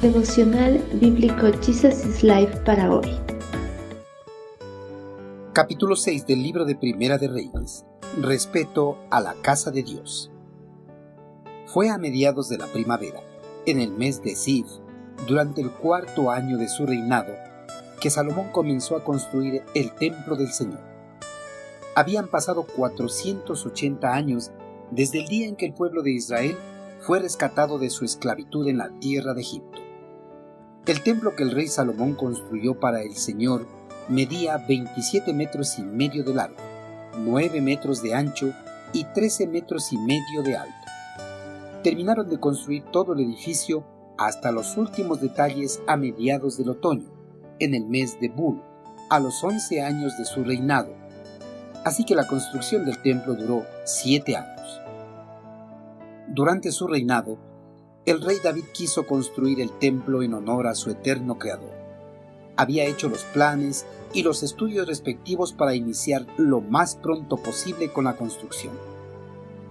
Devocional Bíblico Jesus is Life para hoy. Capítulo 6 del libro de Primera de Reyes. Respeto a la casa de Dios. Fue a mediados de la primavera, en el mes de Siv, durante el cuarto año de su reinado, que Salomón comenzó a construir el templo del Señor. Habían pasado 480 años desde el día en que el pueblo de Israel fue rescatado de su esclavitud en la tierra de Egipto. El templo que el rey Salomón construyó para el Señor medía 27 metros y medio de largo, 9 metros de ancho y 13 metros y medio de alto. Terminaron de construir todo el edificio hasta los últimos detalles a mediados del otoño, en el mes de Bul, a los 11 años de su reinado. Así que la construcción del templo duró 7 años. Durante su reinado, el rey David quiso construir el templo en honor a su eterno creador. Había hecho los planes y los estudios respectivos para iniciar lo más pronto posible con la construcción.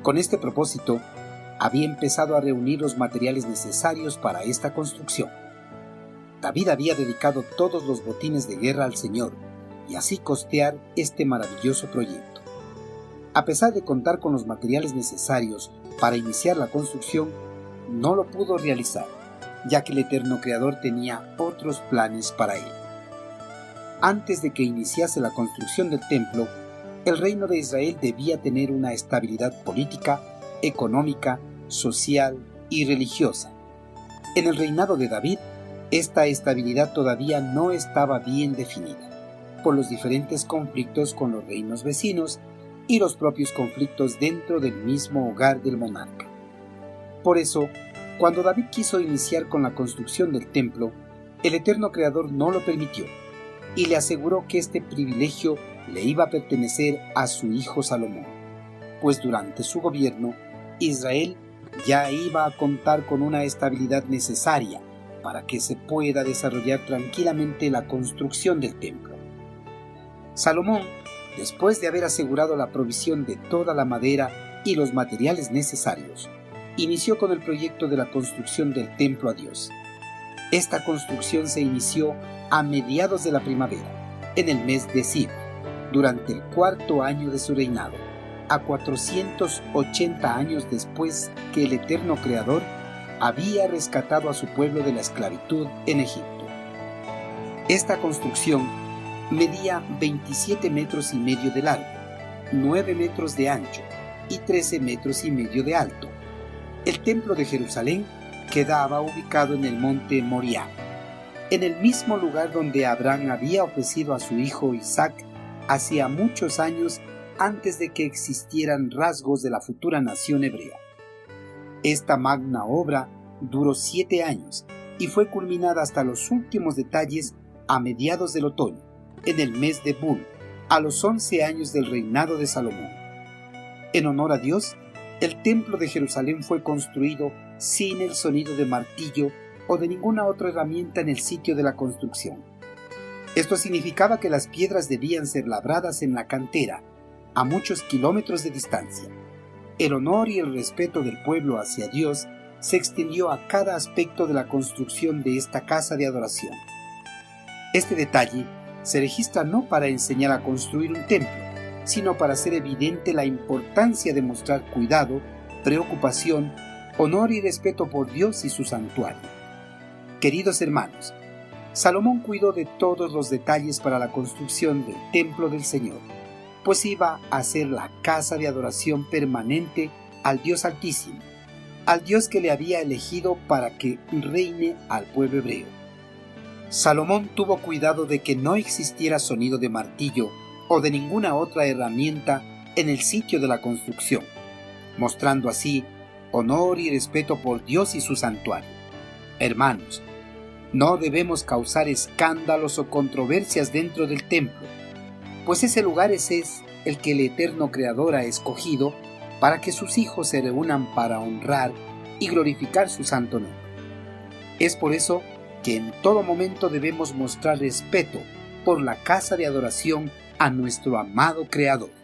Con este propósito, había empezado a reunir los materiales necesarios para esta construcción. David había dedicado todos los botines de guerra al Señor y así costear este maravilloso proyecto. A pesar de contar con los materiales necesarios para iniciar la construcción, no lo pudo realizar, ya que el eterno Creador tenía otros planes para él. Antes de que iniciase la construcción del templo, el reino de Israel debía tener una estabilidad política, económica, social y religiosa. En el reinado de David, esta estabilidad todavía no estaba bien definida, por los diferentes conflictos con los reinos vecinos y los propios conflictos dentro del mismo hogar del monarca. Por eso, cuando David quiso iniciar con la construcción del templo, el eterno Creador no lo permitió y le aseguró que este privilegio le iba a pertenecer a su hijo Salomón, pues durante su gobierno Israel ya iba a contar con una estabilidad necesaria para que se pueda desarrollar tranquilamente la construcción del templo. Salomón después de haber asegurado la provisión de toda la madera y los materiales necesarios, inició con el proyecto de la construcción del templo a Dios. Esta construcción se inició a mediados de la primavera, en el mes de Sib, durante el cuarto año de su reinado, a 480 años después que el eterno Creador había rescatado a su pueblo de la esclavitud en Egipto. Esta construcción medía 27 metros y medio de largo, 9 metros de ancho y 13 metros y medio de alto. El templo de Jerusalén quedaba ubicado en el monte Moriah, en el mismo lugar donde Abraham había ofrecido a su hijo Isaac hacía muchos años antes de que existieran rasgos de la futura nación hebrea. Esta magna obra duró siete años y fue culminada hasta los últimos detalles a mediados del otoño en el mes de Bul, a los once años del reinado de Salomón. En honor a Dios, el templo de Jerusalén fue construido sin el sonido de martillo o de ninguna otra herramienta en el sitio de la construcción. Esto significaba que las piedras debían ser labradas en la cantera, a muchos kilómetros de distancia. El honor y el respeto del pueblo hacia Dios se extendió a cada aspecto de la construcción de esta casa de adoración. Este detalle se registra no para enseñar a construir un templo, sino para hacer evidente la importancia de mostrar cuidado, preocupación, honor y respeto por Dios y su santuario. Queridos hermanos, Salomón cuidó de todos los detalles para la construcción del templo del Señor, pues iba a ser la casa de adoración permanente al Dios Altísimo, al Dios que le había elegido para que reine al pueblo hebreo. Salomón tuvo cuidado de que no existiera sonido de martillo o de ninguna otra herramienta en el sitio de la construcción, mostrando así honor y respeto por Dios y su santuario. Hermanos, no debemos causar escándalos o controversias dentro del templo, pues ese lugar es el que el eterno Creador ha escogido para que sus hijos se reúnan para honrar y glorificar su santo nombre. Es por eso que en todo momento debemos mostrar respeto por la casa de adoración a nuestro amado Creador.